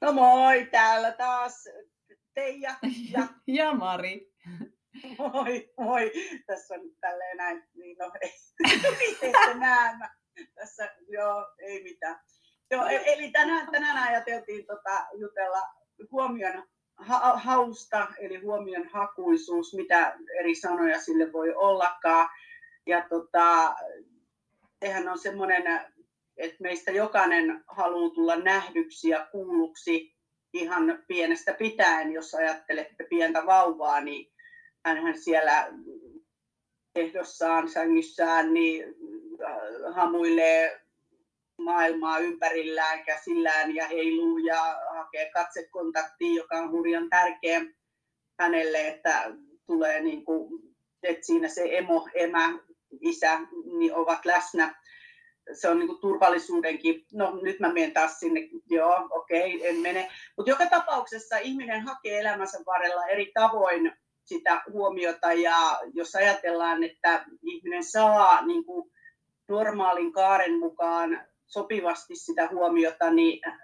No moi, täällä taas Teija ja, ja Mari. Moi, moi. Tässä on tälleen näin, niin no ei, ette näe. Tässä, joo, ei mitään. Joo, e- eli tänään, tänään ajateltiin tota, jutella huomion ha- hausta, eli huomion hakuisuus, mitä eri sanoja sille voi ollakaan. Ja tota, sehän on semmoinen että meistä jokainen haluaa tulla nähdyksi ja kuulluksi ihan pienestä pitäen, jos ajattelette pientä vauvaa, niin hänhän siellä tehdossaan, sängyssään, niin äh, hamuilee maailmaa ympärillään käsillään ja heiluu ja hakee katsekontaktia, joka on hurjan tärkeä hänelle, että tulee niin kuin, että siinä se emo, emä, isä niin ovat läsnä se on niin turvallisuudenkin, no nyt mä menen taas sinne, joo, okei, okay, en mene. Mutta joka tapauksessa ihminen hakee elämänsä varrella eri tavoin sitä huomiota. Ja jos ajatellaan, että ihminen saa niin kuin normaalin kaaren mukaan sopivasti sitä huomiota, niin äh,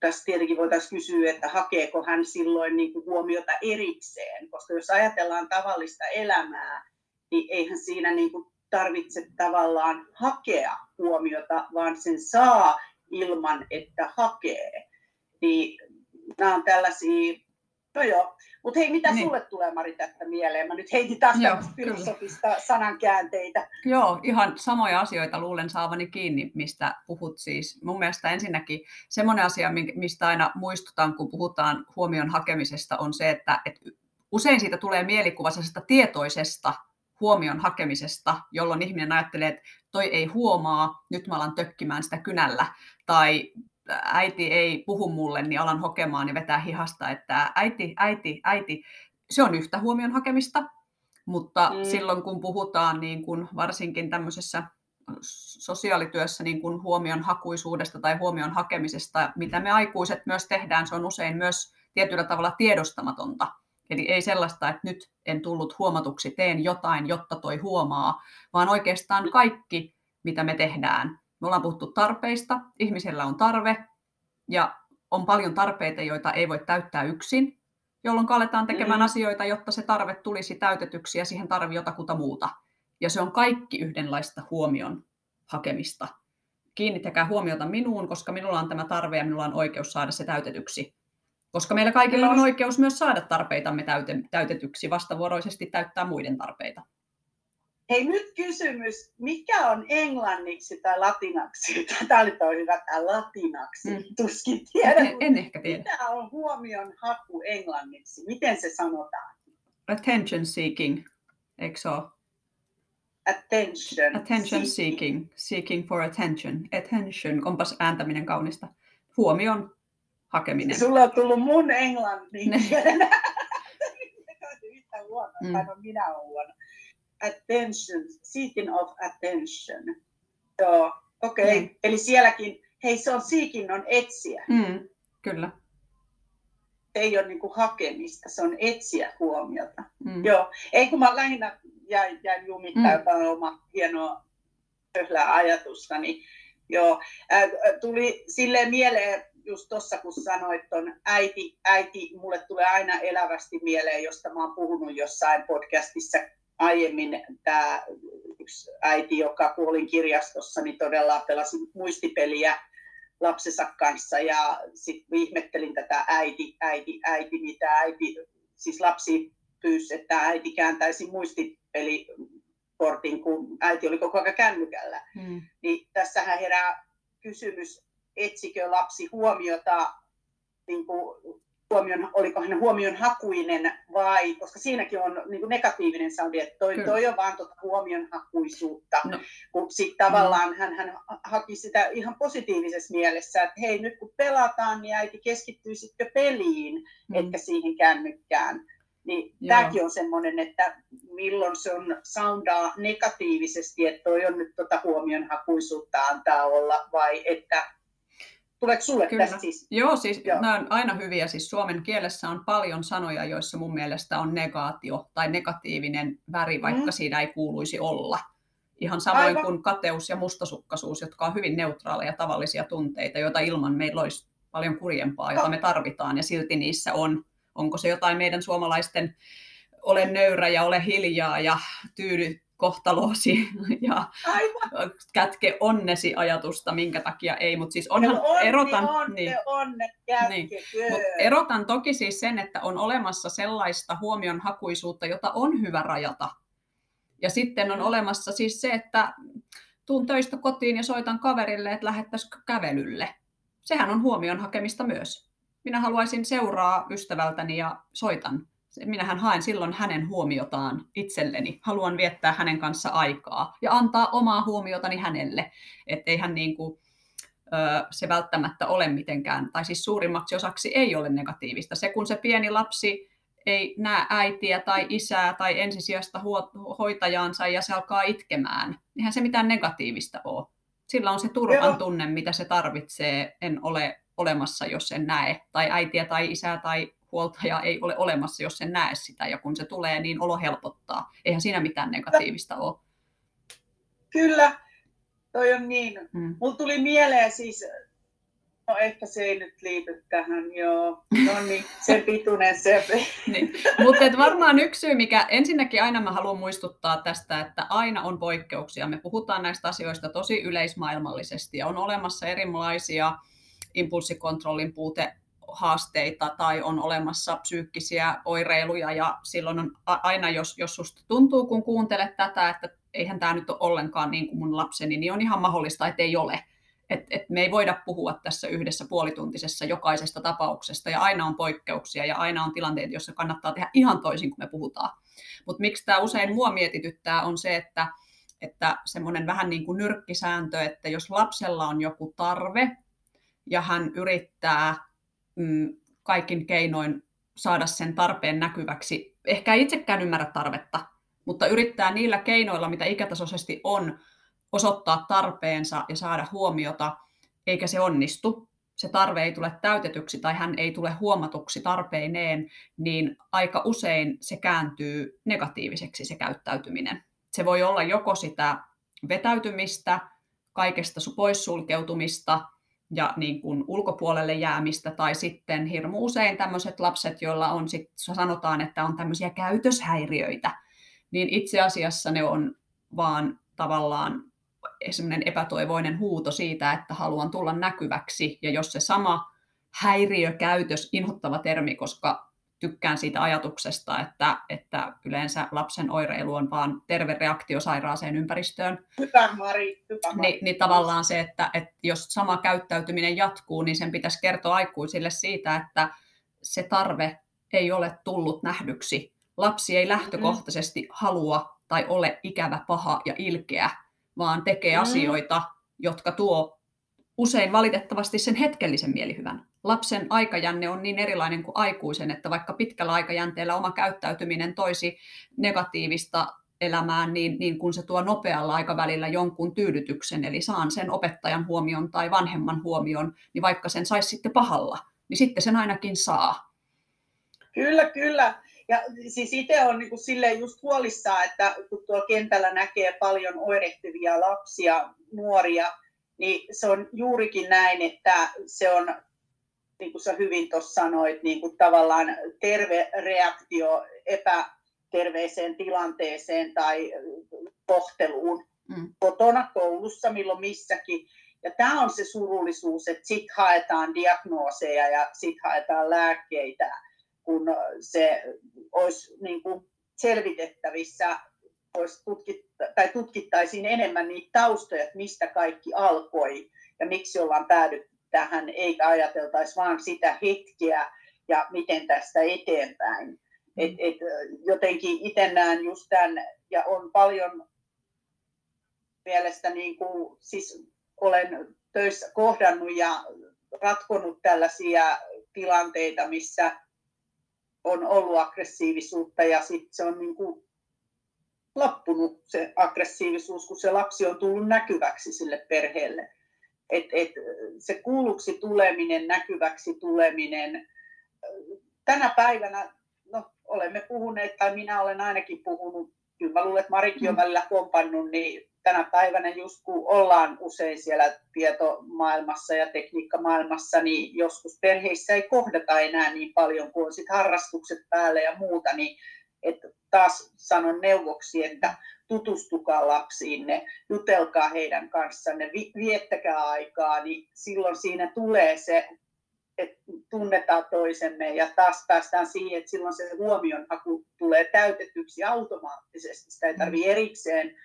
tässä tietenkin voitaisiin kysyä, että hakeeko hän silloin niin kuin huomiota erikseen, koska jos ajatellaan tavallista elämää, niin eihän siinä niin kuin tarvitse tavallaan hakea huomiota, vaan sen saa ilman, että hakee. Niin nämä on tällaisia, no joo. Mutta hei, mitä niin. sulle tulee Mari tästä mieleen? Mä nyt heitin taas joo, filosofista kyllä. sanankäänteitä. Joo, ihan samoja asioita luulen saavani kiinni, mistä puhut siis. Mun mielestä ensinnäkin semmoinen asia, mistä aina muistutan, kun puhutaan huomion hakemisesta, on se, että, että usein siitä tulee mielikuva tietoisesta huomion hakemisesta, jolloin ihminen ajattelee, että toi ei huomaa, nyt mä alan tökkimään sitä kynällä, tai äiti ei puhu mulle, niin alan hokemaan ja vetää hihasta, että äiti, äiti, äiti, se on yhtä huomion hakemista, mutta mm. silloin kun puhutaan niin kun varsinkin tämmöisessä sosiaalityössä niin kun huomion hakuisuudesta tai huomion hakemisesta, mitä me aikuiset myös tehdään, se on usein myös tietyllä tavalla tiedostamatonta. Eli ei sellaista, että nyt en tullut huomatuksi, teen jotain, jotta toi huomaa, vaan oikeastaan kaikki, mitä me tehdään. Me ollaan puhuttu tarpeista, ihmisellä on tarve ja on paljon tarpeita, joita ei voi täyttää yksin, jolloin aletaan tekemään mm. asioita, jotta se tarve tulisi täytetyksi ja siihen tarvii jotakuta muuta. Ja se on kaikki yhdenlaista huomion hakemista. Kiinnittäkää huomiota minuun, koska minulla on tämä tarve ja minulla on oikeus saada se täytetyksi koska meillä kaikilla on oikeus myös saada tarpeitamme täytetyksi, vastavuoroisesti täyttää muiden tarpeita. Hei nyt kysymys, mikä on englanniksi tai latinaksi? Tämä oli toi hyvä, tämä latinaksi, mm. tuskin tiedän. En, en ehkä tiedä. Mitä on huomion haku englanniksi? Miten se sanotaan? Attention seeking, eikö se ole? Attention. Attention seeking. seeking. Seeking for attention. Attention. Onpas ääntäminen kaunista. Huomion hakeminen. Sulla on tullut mun englannin yhtä huono, mm. aivan minä olen huono. Attention, seeking of attention. Joo, okei. Okay. Mm. Eli sielläkin, hei se on seeking on etsiä. Mm, kyllä. Ei ole niin kuin hakemista, se on etsiä huomiota. Mm. Joo, ei kun mä lähinnä jäin, jäin jumittaa mm. jotain oma hienoa ajatusta, niin joo, äh, tuli silleen mieleen, just tuossa kun sanoit ton äiti, äiti, mulle tulee aina elävästi mieleen, josta mä oon puhunut jossain podcastissa aiemmin, tämä yksi äiti, joka kuolin kirjastossa, niin todella pelasi muistipeliä lapsensa kanssa ja sitten ihmettelin tätä äiti, äiti, äiti, mitä äiti, siis lapsi pyysi, että äiti kääntäisi muistipelikortin, kun äiti oli koko ajan kännykällä. Hmm. Niin tässähän herää kysymys, etsikö lapsi huomiota, niin kuin, huomion, oliko hän huomion hakuinen vai, koska siinäkin on niin kuin negatiivinen saudi, että toi, toi on vaan tuota huomion hakuisuutta, no. kun sitten tavallaan mm. hän, hän haki sitä ihan positiivisessa mielessä, että hei nyt kun pelataan, niin äiti keskittyy sitten peliin, mm. etkä siihen kännykkään. Niin tämäkin on semmoinen, että milloin se on soundaa negatiivisesti, että toi on nyt tuota huomion hakuisuutta antaa olla, vai että Tuleeko sulle Kyllä. tästä siis? Joo, siis Joo. nämä on aina hyviä. Siis suomen kielessä on paljon sanoja, joissa mun mielestä on negaatio tai negatiivinen väri, vaikka mm. siinä ei kuuluisi olla. Ihan samoin Aivan. kuin kateus ja mustasukkaisuus, jotka on hyvin neutraaleja tavallisia tunteita, joita ilman meillä olisi paljon kurjempaa, jota me tarvitaan, ja silti niissä on. Onko se jotain meidän suomalaisten ole nöyrä ja ole hiljaa ja tyydy kohtaloosi ja Aivan. kätke onnesi ajatusta, minkä takia ei, mutta siis onhan, onni, erotan, onne, niin, onne, niin, mut erotan toki siis sen, että on olemassa sellaista huomionhakuisuutta, jota on hyvä rajata. Ja sitten on mm. olemassa siis se, että tuun töistä kotiin ja soitan kaverille, että lähettäisikö kävelylle. Sehän on huomion hakemista myös. Minä haluaisin seuraa ystävältäni ja soitan minähän haen silloin hänen huomiotaan itselleni. Haluan viettää hänen kanssa aikaa ja antaa omaa huomiotani hänelle. Että eihän niin kuin, se välttämättä ole mitenkään, tai siis suurimmaksi osaksi ei ole negatiivista. Se, kun se pieni lapsi ei näe äitiä tai isää tai ensisijasta hoitajaansa ja se alkaa itkemään, eihän se mitään negatiivista ole. Sillä on se turvan tunne, mitä se tarvitsee. En ole olemassa, jos en näe, tai äitiä tai isää tai huoltaja ei ole olemassa, jos sen näe sitä, ja kun se tulee, niin olo helpottaa. Eihän siinä mitään negatiivista ole. Kyllä, toi on niin. Hmm. Mulla tuli mieleen siis, no ehkä se ei nyt liity tähän, joo. No niin, sen pituinen se. niin. Mutta varmaan yksi syy, mikä ensinnäkin aina mä haluan muistuttaa tästä, että aina on poikkeuksia. Me puhutaan näistä asioista tosi yleismaailmallisesti ja on olemassa erilaisia impulssikontrollin puute haasteita tai on olemassa psyykkisiä oireiluja ja silloin on aina, jos, jos susta tuntuu, kun kuuntelet tätä, että eihän tämä nyt ole ollenkaan niin kuin mun lapseni, niin on ihan mahdollista, että ei ole. Et, et me ei voida puhua tässä yhdessä puolituntisessa jokaisesta tapauksesta ja aina on poikkeuksia ja aina on tilanteita, joissa kannattaa tehdä ihan toisin kuin me puhutaan. Mutta miksi tämä usein mua mietityttää on se, että, että semmoinen vähän niin kuin nyrkkisääntö, että jos lapsella on joku tarve ja hän yrittää mm, kaikin keinoin saada sen tarpeen näkyväksi. Ehkä itsekään ymmärrä tarvetta, mutta yrittää niillä keinoilla, mitä ikätasoisesti on, osoittaa tarpeensa ja saada huomiota, eikä se onnistu, se tarve ei tule täytetyksi tai hän ei tule huomatuksi tarpeineen, niin aika usein se kääntyy negatiiviseksi se käyttäytyminen. Se voi olla joko sitä vetäytymistä, kaikesta poissulkeutumista, ja niin kuin ulkopuolelle jäämistä, tai sitten hirmu usein tämmöiset lapset, joilla on sit, sanotaan, että on tämmöisiä käytöshäiriöitä, niin itse asiassa ne on vaan tavallaan semmoinen epätoivoinen huuto siitä, että haluan tulla näkyväksi, ja jos se sama häiriökäytös, inhottava termi, koska tykkään siitä ajatuksesta, että, että yleensä lapsen oireilu on vaan terve reaktio sairaaseen ympäristöön. Hyvä Mari, hyvä Mari. Ni, niin tavallaan se, että, että jos sama käyttäytyminen jatkuu, niin sen pitäisi kertoa aikuisille siitä, että se tarve ei ole tullut nähdyksi. Lapsi ei lähtökohtaisesti mm. halua tai ole ikävä, paha ja ilkeä, vaan tekee mm. asioita, jotka tuo usein valitettavasti sen hetkellisen mielihyvän. Lapsen aikajänne on niin erilainen kuin aikuisen, että vaikka pitkällä aikajänteellä oma käyttäytyminen toisi negatiivista elämään, niin, niin kun se tuo nopealla aikavälillä jonkun tyydytyksen, eli saan sen opettajan huomion tai vanhemman huomion, niin vaikka sen saisi sitten pahalla, niin sitten sen ainakin saa. Kyllä, kyllä. Ja siis itse on niin silleen just huolissaan, että kun tuolla kentällä näkee paljon oirehtivia lapsia, nuoria, niin se on juurikin näin, että se on, niin kuin sä hyvin tuossa sanoit, niin kuin tavallaan terve reaktio epäterveeseen tilanteeseen tai kohteluun mm. kotona, koulussa, milloin missäkin. Ja tämä on se surullisuus, että sitten haetaan diagnooseja ja sitten haetaan lääkkeitä, kun se olisi niin kuin selvitettävissä olisi tutkitta, tai tutkittaisiin enemmän niitä taustoja, että mistä kaikki alkoi ja miksi ollaan päädytty tähän, eikä ajateltaisi vaan sitä hetkeä ja miten tästä eteenpäin. Mm. Et, et, jotenkin itse näen just tämän, ja on paljon mielestä, niin kuin, siis olen töissä kohdannut ja ratkonut tällaisia tilanteita, missä on ollut aggressiivisuutta ja sitten se on niin kuin loppunut se aggressiivisuus, kun se lapsi on tullut näkyväksi sille perheelle. Et, et, se kuulluksi tuleminen, näkyväksi tuleminen. Tänä päivänä no, olemme puhuneet, tai minä olen ainakin puhunut kyllä mä luulen, että Marikin on mm. välillä kompannut, niin tänä päivänä just kun ollaan usein siellä tietomaailmassa ja tekniikkamaailmassa, niin joskus perheissä ei kohdata enää niin paljon, kuin on sit harrastukset päällä ja muuta, niin että taas sanon neuvoksi, että tutustukaa lapsiinne, jutelkaa heidän kanssanne, viettäkää aikaa, niin silloin siinä tulee se, että tunnetaan toisemme ja taas päästään siihen, että silloin se huomionhaku tulee täytetyksi automaattisesti. Sitä ei tarvitse erikseen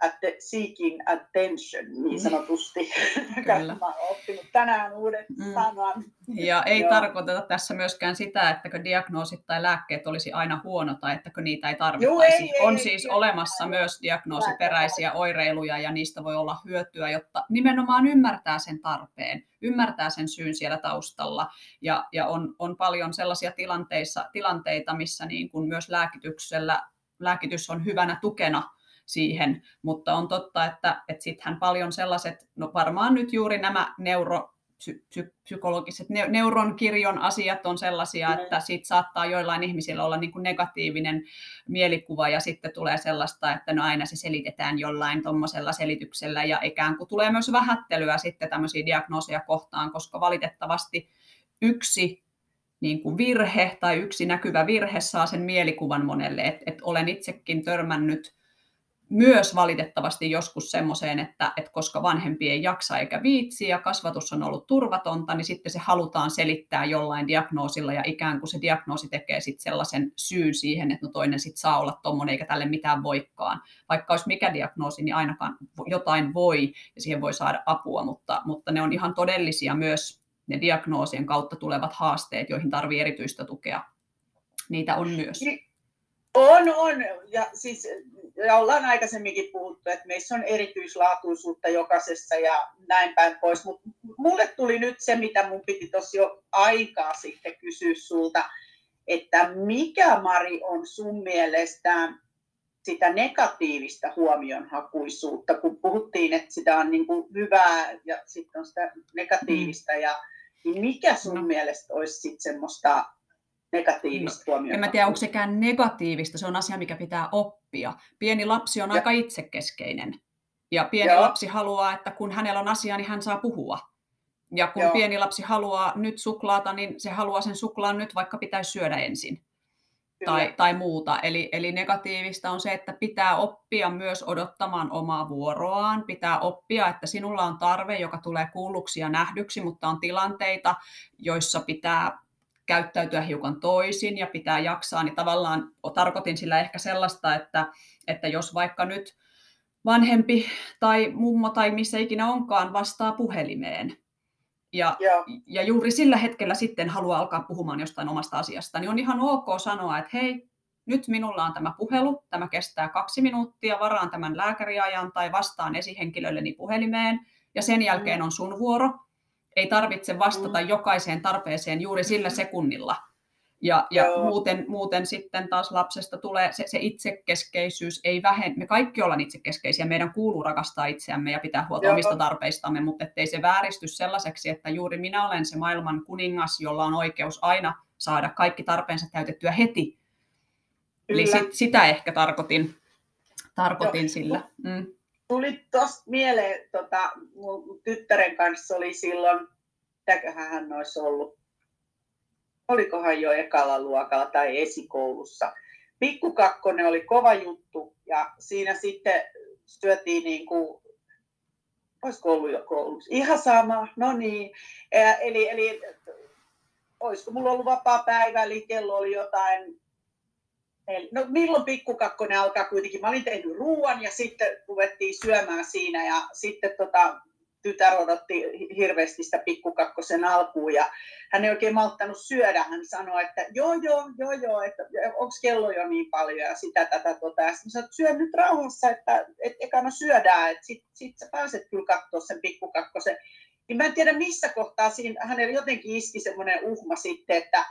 att- seeking attention niin mm. sanotusti. Kyllä. Mä olen oppinut tänään uuden mm. sanan. Ja ei Joo. tarkoiteta tässä myöskään sitä, että diagnoosit tai lääkkeet olisi aina huono tai että niitä ei tarvittaisi. Joo, ei, On ei, siis ei, olemassa ei, myös diagnoosiperäisiä ei. oireiluja ja niistä voi olla hyötyä, jotta nimenomaan ymmärtää sen tarpeen, ymmärtää sen syyn siellä taustalla. Ja, ja on, on paljon sellaisia tilanteissa, tilanteita, missä niin kuin myös lääkityksellä lääkitys on hyvänä tukena siihen, mutta on totta, että, että sittenhän paljon sellaiset, no varmaan nyt juuri nämä neuro, psy- psykologiset ne, neuronkirjon asiat on sellaisia, mm. että siitä saattaa joillain ihmisillä olla niin kuin negatiivinen mielikuva ja sitten tulee sellaista, että no aina se selitetään jollain tuommoisella selityksellä ja ikään kuin tulee myös vähättelyä sitten tämmöisiä diagnooseja kohtaan, koska valitettavasti yksi niin kuin virhe tai yksi näkyvä virhe saa sen mielikuvan monelle, että et olen itsekin törmännyt myös valitettavasti joskus semmoiseen, että, että koska vanhempi ei jaksa eikä viitsi ja kasvatus on ollut turvatonta, niin sitten se halutaan selittää jollain diagnoosilla ja ikään kuin se diagnoosi tekee sitten sellaisen syyn siihen, että no toinen sitten saa olla tuommoinen eikä tälle mitään voikkaan. Vaikka olisi mikä diagnoosi, niin ainakaan jotain voi ja siihen voi saada apua, mutta, mutta ne on ihan todellisia myös ne diagnoosien kautta tulevat haasteet, joihin tarvii erityistä tukea. Niitä on myös. Niin, on, on. Ja siis ja ollaan aikaisemminkin puhuttu, että meissä on erityislaatuisuutta jokaisessa ja näin päin pois. Mutta mulle tuli nyt se, mitä mun piti tuossa jo aikaa sitten kysyä sulta, että mikä Mari on sun mielestä sitä negatiivista huomionhakuisuutta, kun puhuttiin, että sitä on niin kuin hyvää ja sitten on sitä negatiivista, ja niin mikä sun no. mielestä olisi sitten semmoista negatiivista no, huomiota. En mä tiedä, onko sekään negatiivista, se on asia, mikä pitää oppia. Pieni lapsi on ja. aika itsekeskeinen. Ja pieni Joo. lapsi haluaa, että kun hänellä on asia, niin hän saa puhua. Ja kun Joo. pieni lapsi haluaa nyt suklaata, niin se haluaa sen suklaan nyt, vaikka pitäisi syödä ensin. Tai, tai muuta. Eli, eli negatiivista on se, että pitää oppia myös odottamaan omaa vuoroaan. Pitää oppia, että sinulla on tarve, joka tulee kuulluksi ja nähdyksi, mutta on tilanteita, joissa pitää käyttäytyä hiukan toisin ja pitää jaksaa, niin tavallaan tarkoitin sillä ehkä sellaista, että, että jos vaikka nyt vanhempi tai mummo tai missä ikinä onkaan vastaa puhelimeen, ja, ja juuri sillä hetkellä sitten haluaa alkaa puhumaan jostain omasta asiasta, niin on ihan ok sanoa, että hei, nyt minulla on tämä puhelu, tämä kestää kaksi minuuttia, varaan tämän lääkäriajan tai vastaan esihenkilölleni puhelimeen, ja sen jälkeen mm. on sun vuoro, ei tarvitse vastata mm. jokaiseen tarpeeseen juuri sillä sekunnilla. Ja, ja muuten, muuten sitten taas lapsesta tulee se, se itsekeskeisyys ei vähen. Me kaikki ollaan itsekeskeisiä, meidän kuuluu rakastaa itseämme ja pitää huolta Joo. omista tarpeistamme, mutta ettei se vääristy sellaiseksi, että juuri minä olen se maailman kuningas, jolla on oikeus aina saada kaikki tarpeensa täytettyä heti. Kyllä. Eli sit, sitä ehkä tarkoitin, tarkoitin Joo. sillä. Mm tuli tuosta mieleen, tota, mun tyttären kanssa oli silloin, mitäköhän hän olisi ollut, olikohan jo ekalla luokalla tai esikoulussa. Pikkukakkonen oli kova juttu ja siinä sitten syötiin niin kuin, olisiko ollut jo koulussa, ihan sama, no niin. Eli, eli olisiko mulla ollut vapaa päivä, eli kello oli jotain Eli, no milloin pikkukakkonen alkaa kuitenkin? Mä olin tehnyt ruoan ja sitten ruvettiin syömään siinä ja sitten tota, tytär odotti hirveästi sitä pikkukakkosen alkuun ja hän ei oikein malttanut syödä. Hän sanoi, että joo, joo, joo, joo, että onko kello jo niin paljon ja sitä, tätä, tota. Ja sitten sanoin, syö nyt rauhassa, että et, ekana syödään, että sit, sit sä pääset kyllä katsoa sen pikkukakkosen. Niin mä en tiedä missä kohtaa siinä, hänellä jotenkin iski semmoinen uhma sitten, että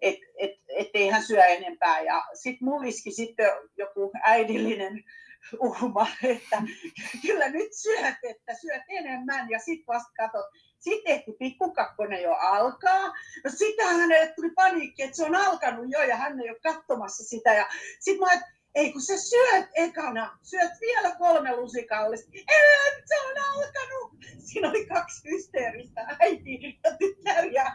että et, ettei hän syö enempää. Ja sitten mulliski sitten joku äidillinen uhma, että kyllä nyt syöt, että syöt enemmän ja sitten vasta katsot. Sitten ehti pikkukakkonen jo alkaa. No sitten hänelle tuli paniikki, että se on alkanut jo ja hän ei ole katsomassa sitä. Ja sitten mä että ei kun sä syöt ekana, syöt vielä kolme lusikallista. Nyt se on alkanut. Siinä oli kaksi hysteeristä äiti ja tyttäriä.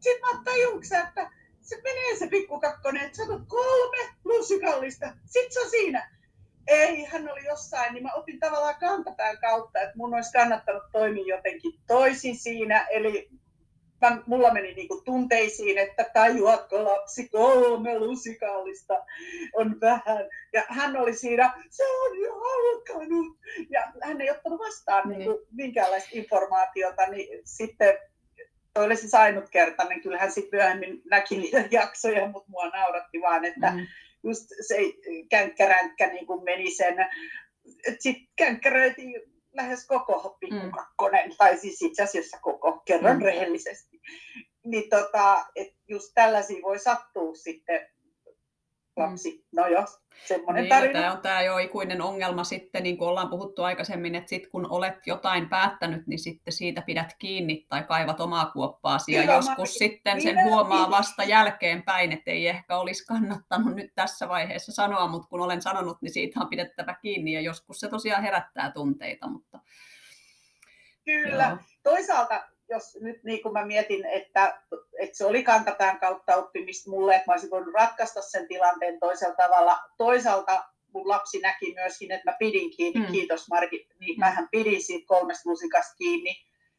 Sitten mä tajun, että se menee se pikkukakkonen, että sä kolme lusikallista. Sitten se on siinä. Ei, hän oli jossain, niin mä otin tavallaan kantapään kautta, että mun olisi kannattanut toimia jotenkin toisin siinä. Eli mä, mulla meni niinku tunteisiin, että tajuatko lapsi kolme lusikallista on vähän. Ja hän oli siinä, se on jo alkanut. Ja hän ei ottanut vastaan niin. niinku minkäänlaista informaatiota, niin sitten toi oli siis ainutkertainen. Kyllähän sitten myöhemmin näki niitä jaksoja, mutta mua nauratti vaan, että mm. just se känkkäränkkä niin kuin meni sen, sitten känkkäröitiin lähes koko pikkukakkonen, mm. tai siis itse asiassa koko, kerran mm. rehellisesti. Niin tota, että just tällaisia voi sattua sitten lapsi. Mm. No joo, semmoinen niin, tarina. Tämä on tämä jo ikuinen ongelma sitten, niin kuin ollaan puhuttu aikaisemmin, että sit kun olet jotain päättänyt, niin sitten siitä pidät kiinni tai kaivat omaa kuoppaasi. Ja joskus mä... sitten niin, sen huomaa niin. vasta jälkeenpäin, että ei ehkä olisi kannattanut nyt tässä vaiheessa sanoa, mutta kun olen sanonut, niin siitä on pidettävä kiinni ja joskus se tosiaan herättää tunteita. Mutta... Kyllä. Joo. Toisaalta jos nyt niin kuin mä mietin, että, että se oli kantapään kautta oppimista mulle, että mä olisin voinut ratkaista sen tilanteen toisella tavalla. Toisaalta mun lapsi näki myöskin, että mä pidin kiinni, mm. kiitos Marki, niin mm. mähän pidin siitä kolmesta musikasta kiinni.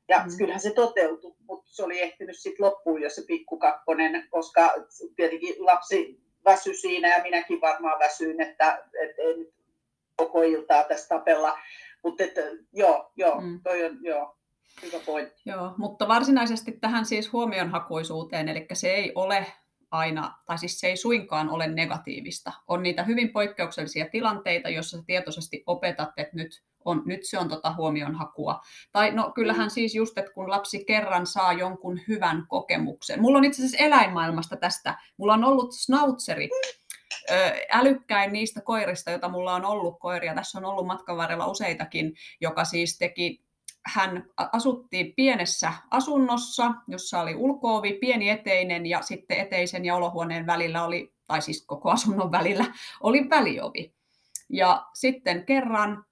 Ja mm. kyllähän se toteutui, mutta se oli ehtinyt sitten loppuun jo se pikkukakkonen, koska tietenkin lapsi väsy siinä ja minäkin varmaan väsyin, että, että ei nyt koko iltaa tässä tapella. Mutta joo, joo, mm. toi on, joo, Hyvä pointti. Joo, mutta varsinaisesti tähän siis huomionhakuisuuteen, eli se ei ole aina, tai siis se ei suinkaan ole negatiivista. On niitä hyvin poikkeuksellisia tilanteita, joissa tietoisesti opetat, että nyt, on, nyt se on tota huomionhakua. Tai no kyllähän mm. siis just, että kun lapsi kerran saa jonkun hyvän kokemuksen. Mulla on itse asiassa eläinmaailmasta tästä. Mulla on ollut snautseri, älykkäin niistä koirista, joita mulla on ollut koiria. Tässä on ollut matkan varrella useitakin, joka siis teki hän asuttiin pienessä asunnossa, jossa oli ulkoovi, pieni eteinen ja sitten eteisen ja olohuoneen välillä oli, tai siis koko asunnon välillä, oli väliovi. Ja sitten kerran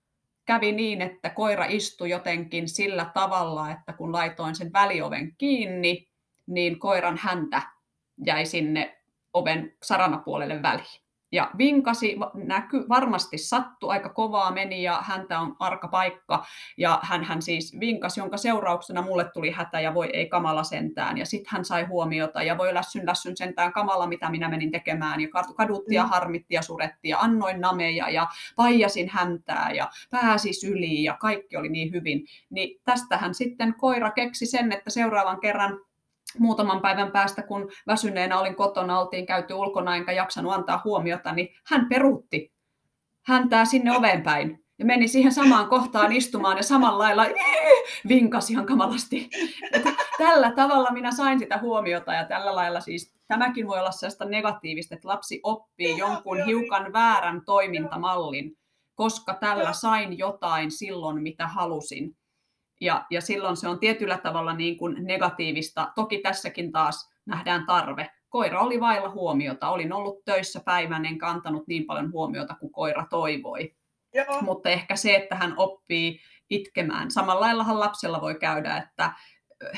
kävi niin, että koira istui jotenkin sillä tavalla, että kun laitoin sen välioven kiinni, niin koiran häntä jäi sinne oven saranapuolelle väliin ja vinkasi, näky, varmasti sattu, aika kovaa meni ja häntä on arka paikka. Ja hän, hän siis vinkasi, jonka seurauksena mulle tuli hätä ja voi ei kamala sentään. Ja sitten hän sai huomiota ja voi lässyn lässyn sentään kamala, mitä minä menin tekemään. Ja kadutti ja mm. harmitti ja suretti ja annoin nameja ja paijasin häntää ja pääsi syliin ja kaikki oli niin hyvin, niin tästähän sitten koira keksi sen, että seuraavan kerran muutaman päivän päästä, kun väsyneenä olin kotona, oltiin käyty ulkona enkä jaksanut antaa huomiota, niin hän peruutti häntää sinne oven päin ja meni siihen samaan kohtaan istumaan ja samalla lailla vinkasi ihan kamalasti. Että tällä tavalla minä sain sitä huomiota ja tällä lailla siis tämäkin voi olla sellaista negatiivista, että lapsi oppii jonkun hiukan väärän toimintamallin, koska tällä sain jotain silloin, mitä halusin. Ja, ja silloin se on tietyllä tavalla niin kuin negatiivista. Toki tässäkin taas nähdään tarve. Koira oli vailla huomiota. Olin ollut töissä päivän, en kantanut niin paljon huomiota kuin koira toivoi. Joo. Mutta ehkä se, että hän oppii itkemään. Samalla laillahan lapsella voi käydä, että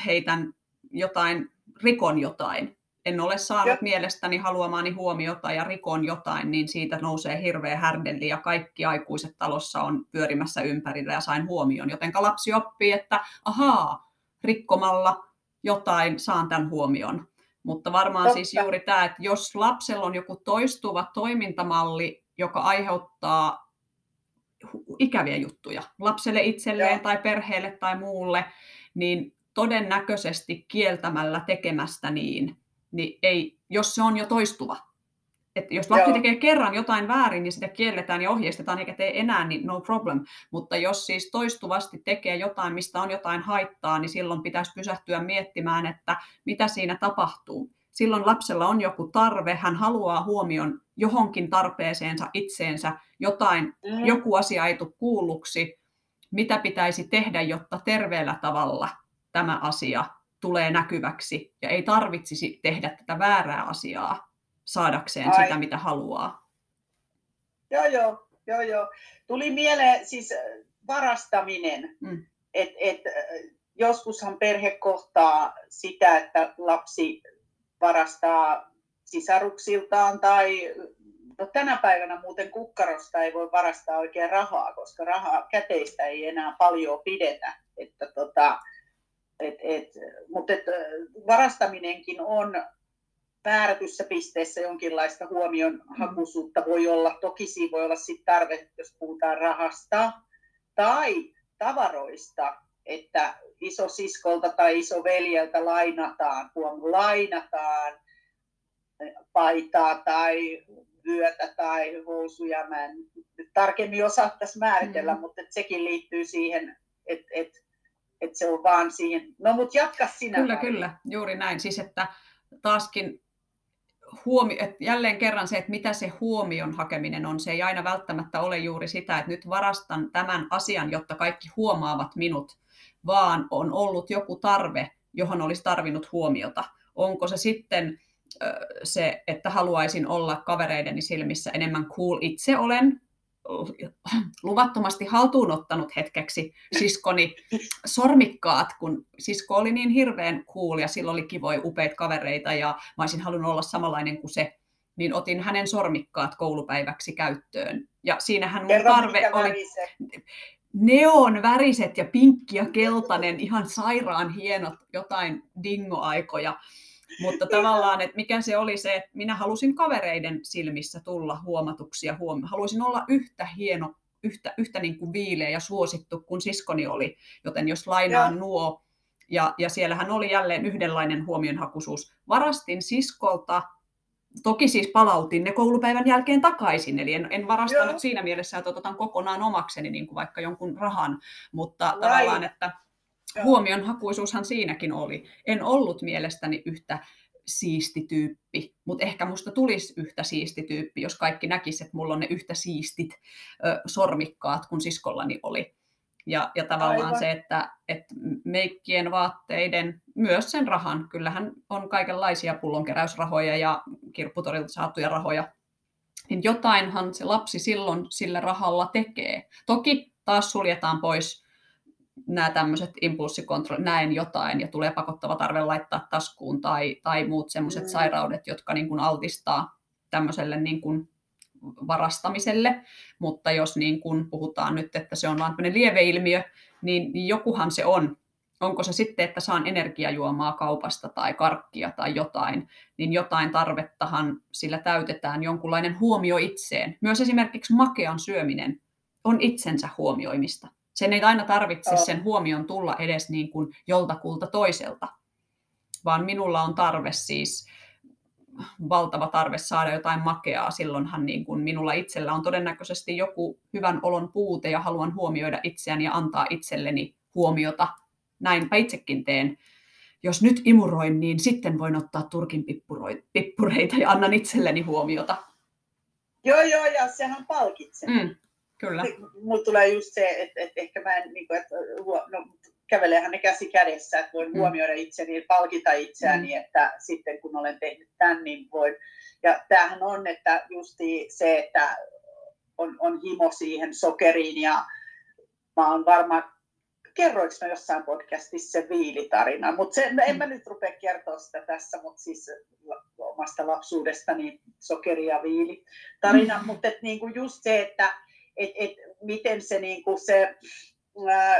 heitän jotain, rikon jotain en ole saanut ja. mielestäni haluamaani huomiota ja rikon jotain, niin siitä nousee hirveä härdelli ja kaikki aikuiset talossa on pyörimässä ympärillä ja sain huomion. Joten lapsi oppii, että ahaa, rikkomalla jotain saan tämän huomion. Mutta varmaan Totta. siis juuri tämä, että jos lapsella on joku toistuva toimintamalli, joka aiheuttaa ikäviä juttuja lapselle itselleen Joo. tai perheelle tai muulle, niin todennäköisesti kieltämällä tekemästä niin, niin ei, jos se on jo toistuva. Et jos lapsi Joo. tekee kerran jotain väärin, niin sitä kielletään ja ohjeistetaan eikä tee enää, niin no problem. Mutta jos siis toistuvasti tekee jotain, mistä on jotain haittaa, niin silloin pitäisi pysähtyä miettimään, että mitä siinä tapahtuu. Silloin lapsella on joku tarve, hän haluaa huomion johonkin tarpeeseensa itseensä, jotain, mm. joku asia ei tule kuulluksi, mitä pitäisi tehdä, jotta terveellä tavalla tämä asia tulee näkyväksi ja ei tarvitsisi tehdä tätä väärää asiaa saadakseen Ai. sitä, mitä haluaa. Joo, joo, joo, joo. Tuli mieleen siis varastaminen. Mm. Et, et, joskushan perhe kohtaa sitä, että lapsi varastaa sisaruksiltaan tai no tänä päivänä muuten kukkarosta ei voi varastaa oikein rahaa, koska rahaa käteistä ei enää paljon pidetä. Että tota, et, et, mutta et, varastaminenkin on määrätyssä pisteessä jonkinlaista huomion hakuisuutta voi olla. Toki siinä voi olla sit tarve, jos puhutaan rahasta tai tavaroista, että isosiskolta tai isoveljeltä lainataan, huom, lainataan paitaa tai vyötä tai housuja. Mä en tarkemmin osaa tässä määritellä, mm. mutta sekin liittyy siihen, että et, et se on vaan siihen. No mutta jatka sinä. Kyllä, vai. kyllä, juuri näin. Siis että taaskin huomi, että jälleen kerran se, että mitä se huomion hakeminen on, se ei aina välttämättä ole juuri sitä, että nyt varastan tämän asian, jotta kaikki huomaavat minut, vaan on ollut joku tarve, johon olisi tarvinnut huomiota. Onko se sitten se, että haluaisin olla kavereideni silmissä enemmän cool itse olen, luvattomasti haltuunottanut hetkeksi siskoni sormikkaat, kun sisko oli niin hirveän cool ja sillä oli kivoja upeita kavereita ja mä olisin halunnut olla samanlainen kuin se, niin otin hänen sormikkaat koulupäiväksi käyttöön. Ja siinähän mun tarve oli neon väriset ja pinkki ja keltainen, ihan sairaan hienot jotain dingoaikoja. Mutta tavallaan, että mikä se oli se, että minä halusin kavereiden silmissä tulla huomatuksi ja huom- haluaisin olla yhtä hieno, yhtä, yhtä niin kuin viileä ja suosittu kuin siskoni oli. Joten jos lainaan ja. nuo, ja, ja siellähän oli jälleen yhdenlainen huomionhakuisuus. Varastin siskolta, toki siis palautin ne koulupäivän jälkeen takaisin, eli en, en varastanut Joo. siinä mielessä, että otan kokonaan omakseni niin kuin vaikka jonkun rahan, mutta Vai. tavallaan, että huomionhakuisuushan siinäkin oli. En ollut mielestäni yhtä siisti tyyppi, mutta ehkä musta tulisi yhtä siisti tyyppi, jos kaikki näkisivät, että mulla on ne yhtä siistit ö, sormikkaat kuin siskollani oli. Ja, ja tavallaan Aivan. se, että, että meikkien vaatteiden, myös sen rahan, kyllähän on kaikenlaisia pullonkeräysrahoja ja kirpputorilta saatuja rahoja, niin jotainhan se lapsi silloin sillä rahalla tekee. Toki taas suljetaan pois nämä tämmöiset impulssikontrollit, näen jotain ja tulee pakottava tarve laittaa taskuun tai, tai muut semmoiset mm. sairaudet, jotka niin kuin altistaa tämmöiselle niin kuin varastamiselle, mutta jos niin kuin puhutaan nyt, että se on vain lieveilmiö, niin, niin jokuhan se on. Onko se sitten, että saan energiajuomaa kaupasta tai karkkia tai jotain, niin jotain tarvettahan sillä täytetään jonkunlainen huomio itseen. Myös esimerkiksi makean syöminen on itsensä huomioimista. Sen ei aina tarvitse sen huomion tulla edes niin kuin joltakulta toiselta, vaan minulla on tarve siis, valtava tarve saada jotain makeaa. Silloinhan niin kuin minulla itsellä on todennäköisesti joku hyvän olon puute ja haluan huomioida itseäni ja antaa itselleni huomiota. Näinpä itsekin teen. Jos nyt imuroin, niin sitten voin ottaa turkin pippureita ja annan itselleni huomiota. Joo, joo, ja sehän palkitsee. Mm. Kyllä. Mulla tulee just se, että, että ehkä mä en, niin kuin, että, no, käveleehän ne käsi kädessä, että voin mm. huomioida itseni ja palkita itseäni, mm. että sitten kun olen tehnyt tämän, niin voin. Ja tämähän on, että justi se, että on, on himo siihen sokeriin ja mä oon varmaan, kerroinko mä jossain podcastissa se viilitarina, mutta se, en mä mm. nyt rupea kertoa sitä tässä, mutta siis omasta lapsuudestani sokeri ja viili tarina, mm. mutta niin kuin just se, että että et, miten se, niinku, se ää,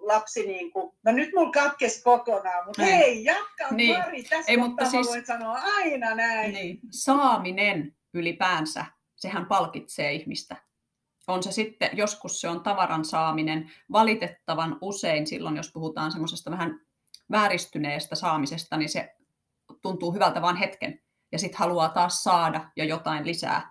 lapsi, niinku, no nyt mulla katkesi kokonaan, mutta niin. hei, jatka niin. Mari, tässä Ei, mutta siis, voin sanoa aina näin. Niin. Saaminen ylipäänsä, sehän palkitsee ihmistä. On se sitten, joskus se on tavaran saaminen, valitettavan usein silloin, jos puhutaan semmoisesta vähän vääristyneestä saamisesta, niin se tuntuu hyvältä vain hetken. Ja sitten haluaa taas saada jo jotain lisää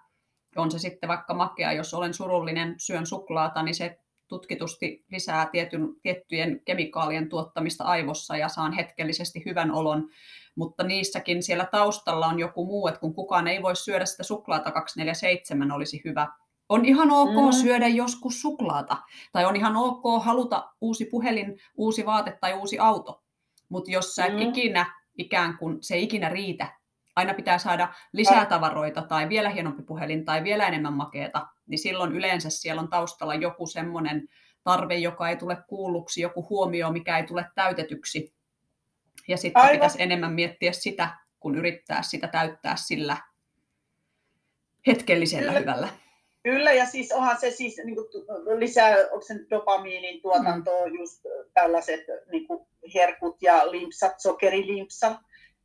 on se sitten vaikka makea, jos olen surullinen, syön suklaata, niin se tutkitusti lisää tietyn, tiettyjen kemikaalien tuottamista aivossa ja saan hetkellisesti hyvän olon, mutta niissäkin siellä taustalla on joku muu, että kun kukaan ei voi syödä sitä suklaata 247 olisi hyvä. On ihan ok mm. syödä joskus suklaata, tai on ihan ok haluta uusi puhelin, uusi vaate tai uusi auto, mutta jos sä et mm. ikinä ikään kuin se ei ikinä riitä aina pitää saada lisää tavaroita tai vielä hienompi puhelin tai vielä enemmän makeeta, niin silloin yleensä siellä on taustalla joku semmoinen tarve, joka ei tule kuulluksi, joku huomio, mikä ei tule täytetyksi. Ja sitten Aivan. pitäisi enemmän miettiä sitä, kun yrittää sitä täyttää sillä hetkellisellä Kyllä. hyvällä. Kyllä, ja siis onhan se siis niin kuin, lisää, onko se dopamiinin tuotantoa, mm. just tällaiset niin kuin herkut ja limpsat, sokerilimpsat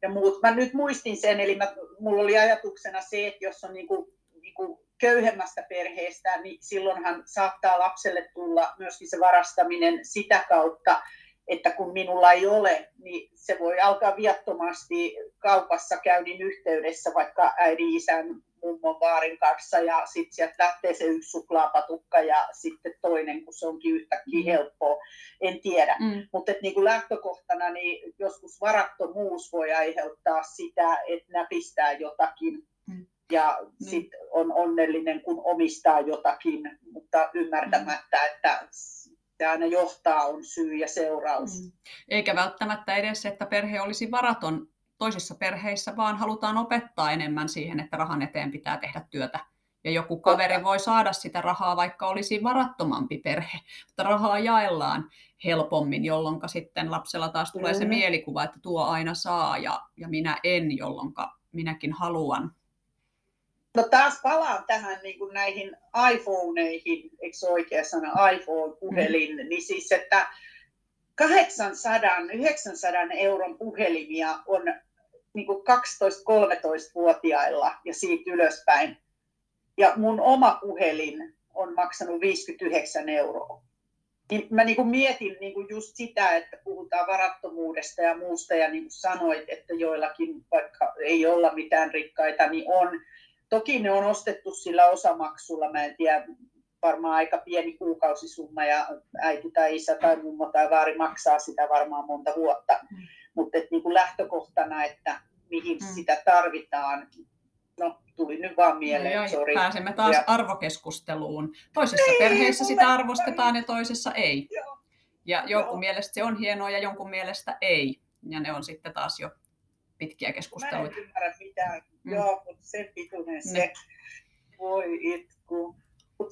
ja muut. Mä nyt muistin sen, eli mä, mulla oli ajatuksena se, että jos on niin kuin, niin kuin köyhemmästä perheestä, niin silloinhan saattaa lapselle tulla myöskin se varastaminen sitä kautta, että kun minulla ei ole, niin se voi alkaa viattomasti kaupassa käynnin yhteydessä vaikka äidin, isän, mummon vaarin kanssa ja sitten sieltä lähtee se yksi suklaapatukka ja sitten toinen, kun se onkin yhtäkkiä mm. helppoa, en tiedä. Mm. Mutta niin lähtökohtana niin joskus varattomuus voi aiheuttaa sitä, että näpistää jotakin mm. ja mm. sitten on onnellinen, kun omistaa jotakin, mutta ymmärtämättä, mm. että se aina johtaa on syy ja seuraus. Mm. Eikä välttämättä edes, että perhe olisi varaton toisissa perheissä, vaan halutaan opettaa enemmän siihen, että rahan eteen pitää tehdä työtä. Ja joku kaveri voi saada sitä rahaa, vaikka olisi varattomampi perhe, mutta rahaa jaellaan helpommin, jolloin sitten lapsella taas tulee se mielikuva, että tuo aina saa ja, ja minä en, jolloin minäkin haluan. No taas palaan tähän niin kuin näihin iPhoneihin, eikö se oikea sana, iPhone-puhelin, mm. niin siis, että 800-900 euron puhelimia on niin 12-13-vuotiailla ja siitä ylöspäin. Ja mun oma puhelin on maksanut 59 euroa. Niin mä niin kuin mietin niin kuin just sitä, että puhutaan varattomuudesta ja muusta, ja niin kuin sanoit, että joillakin, vaikka ei olla mitään rikkaita, niin on. Toki ne on ostettu sillä osamaksulla, mä en tiedä, varmaan aika pieni kuukausisumma, ja äiti tai isä tai mummo tai vaari maksaa sitä varmaan monta vuotta. Mm mutta niin kuin lähtökohtana, että mihin mm. sitä tarvitaan, no tuli nyt vaan mieleen, no, sorry. Pääsemme taas ja... arvokeskusteluun. Toisessa ei, perheessä sitä arvostetaan ja toisessa ei. Joo. Ja jonkun Joo. mielestä se on hienoa ja jonkun mielestä ei. Ja ne on sitten taas jo pitkiä keskusteluita. Mä en ymmärrä mitään. Mm. Joo, mutta sen pituinen se. Ne. Voi itku.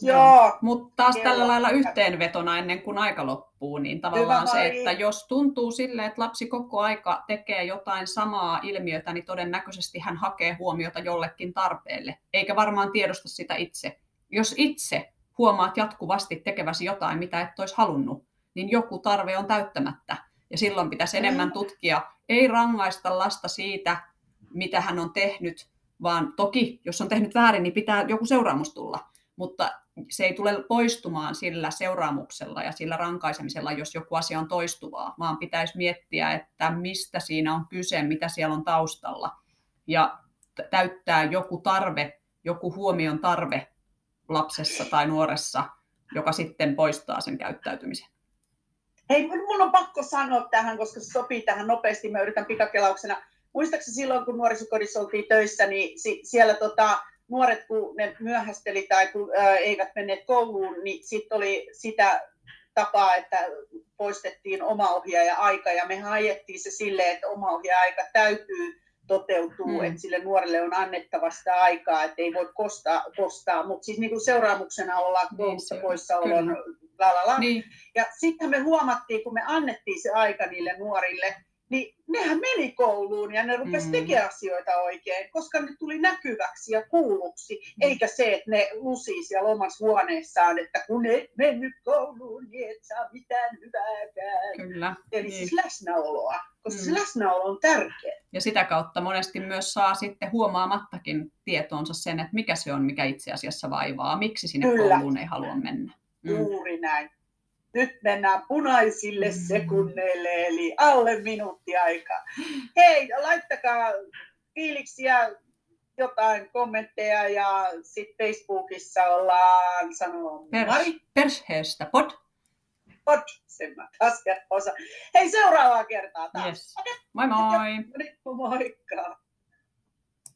Joo. Mutta taas Kello. tällä lailla yhteenvetona ennen kuin aika loppuu, niin tavallaan Hyvä se, että jos tuntuu sille, että lapsi koko aika tekee jotain samaa ilmiötä, niin todennäköisesti hän hakee huomiota jollekin tarpeelle, eikä varmaan tiedosta sitä itse. Jos itse huomaat jatkuvasti tekeväsi jotain, mitä et olisi halunnut, niin joku tarve on täyttämättä. Ja silloin pitäisi enemmän mm. tutkia, ei rangaista lasta siitä, mitä hän on tehnyt, vaan toki, jos on tehnyt väärin, niin pitää joku seuraamus tulla mutta se ei tule poistumaan sillä seuraamuksella ja sillä rankaisemisella, jos joku asia on toistuvaa, vaan pitäisi miettiä, että mistä siinä on kyse, mitä siellä on taustalla ja täyttää joku tarve, joku huomion tarve lapsessa tai nuoressa, joka sitten poistaa sen käyttäytymisen. Hei, minulla on pakko sanoa tähän, koska se sopii tähän nopeasti. Mä yritän pikakelauksena. Muistaakseni silloin, kun nuorisokodissa oltiin töissä, niin siellä tota, nuoret, kun ne myöhästeli tai kun ää, eivät menneet kouluun, niin sitten oli sitä tapaa, että poistettiin omaohjaaja-aika ja me ajettiin se sille, että omaohjaaja-aika täytyy toteutuu, hmm. että sille nuorelle on annettava sitä aikaa, että ei voi kostaa, kostaa. mutta siis niin seuraamuksena ollaan niin, koulussa niin, poissaolon la, la, la. Niin. Ja sitten me huomattiin, kun me annettiin se aika niille nuorille, niin nehän meni kouluun ja ne rupesi mm. tekemään asioita oikein, koska ne tuli näkyväksi ja kuulluksi, mm. eikä se, että ne lusi siellä omassa huoneessaan, että kun et mennyt kouluun, niin et saa mitään hyvääkään. Kyllä. Eli niin. siis läsnäoloa, koska mm. se läsnäolo on tärkeä. Ja sitä kautta monesti myös saa sitten huomaamattakin tietoonsa sen, että mikä se on, mikä itse asiassa vaivaa, miksi sinne Kyllä. kouluun ei halua mennä. Mm. Juuri näin nyt mennään punaisille mm. sekunneille, eli alle minuutti aikaa. Hei, laittakaa fiiliksiä, jotain kommentteja ja sitten Facebookissa ollaan sanoo Mari. Persheestä pod. Pod, sen mä osa. Hei, seuraavaa kertaa taas. Yes. Moi moi. Moikka.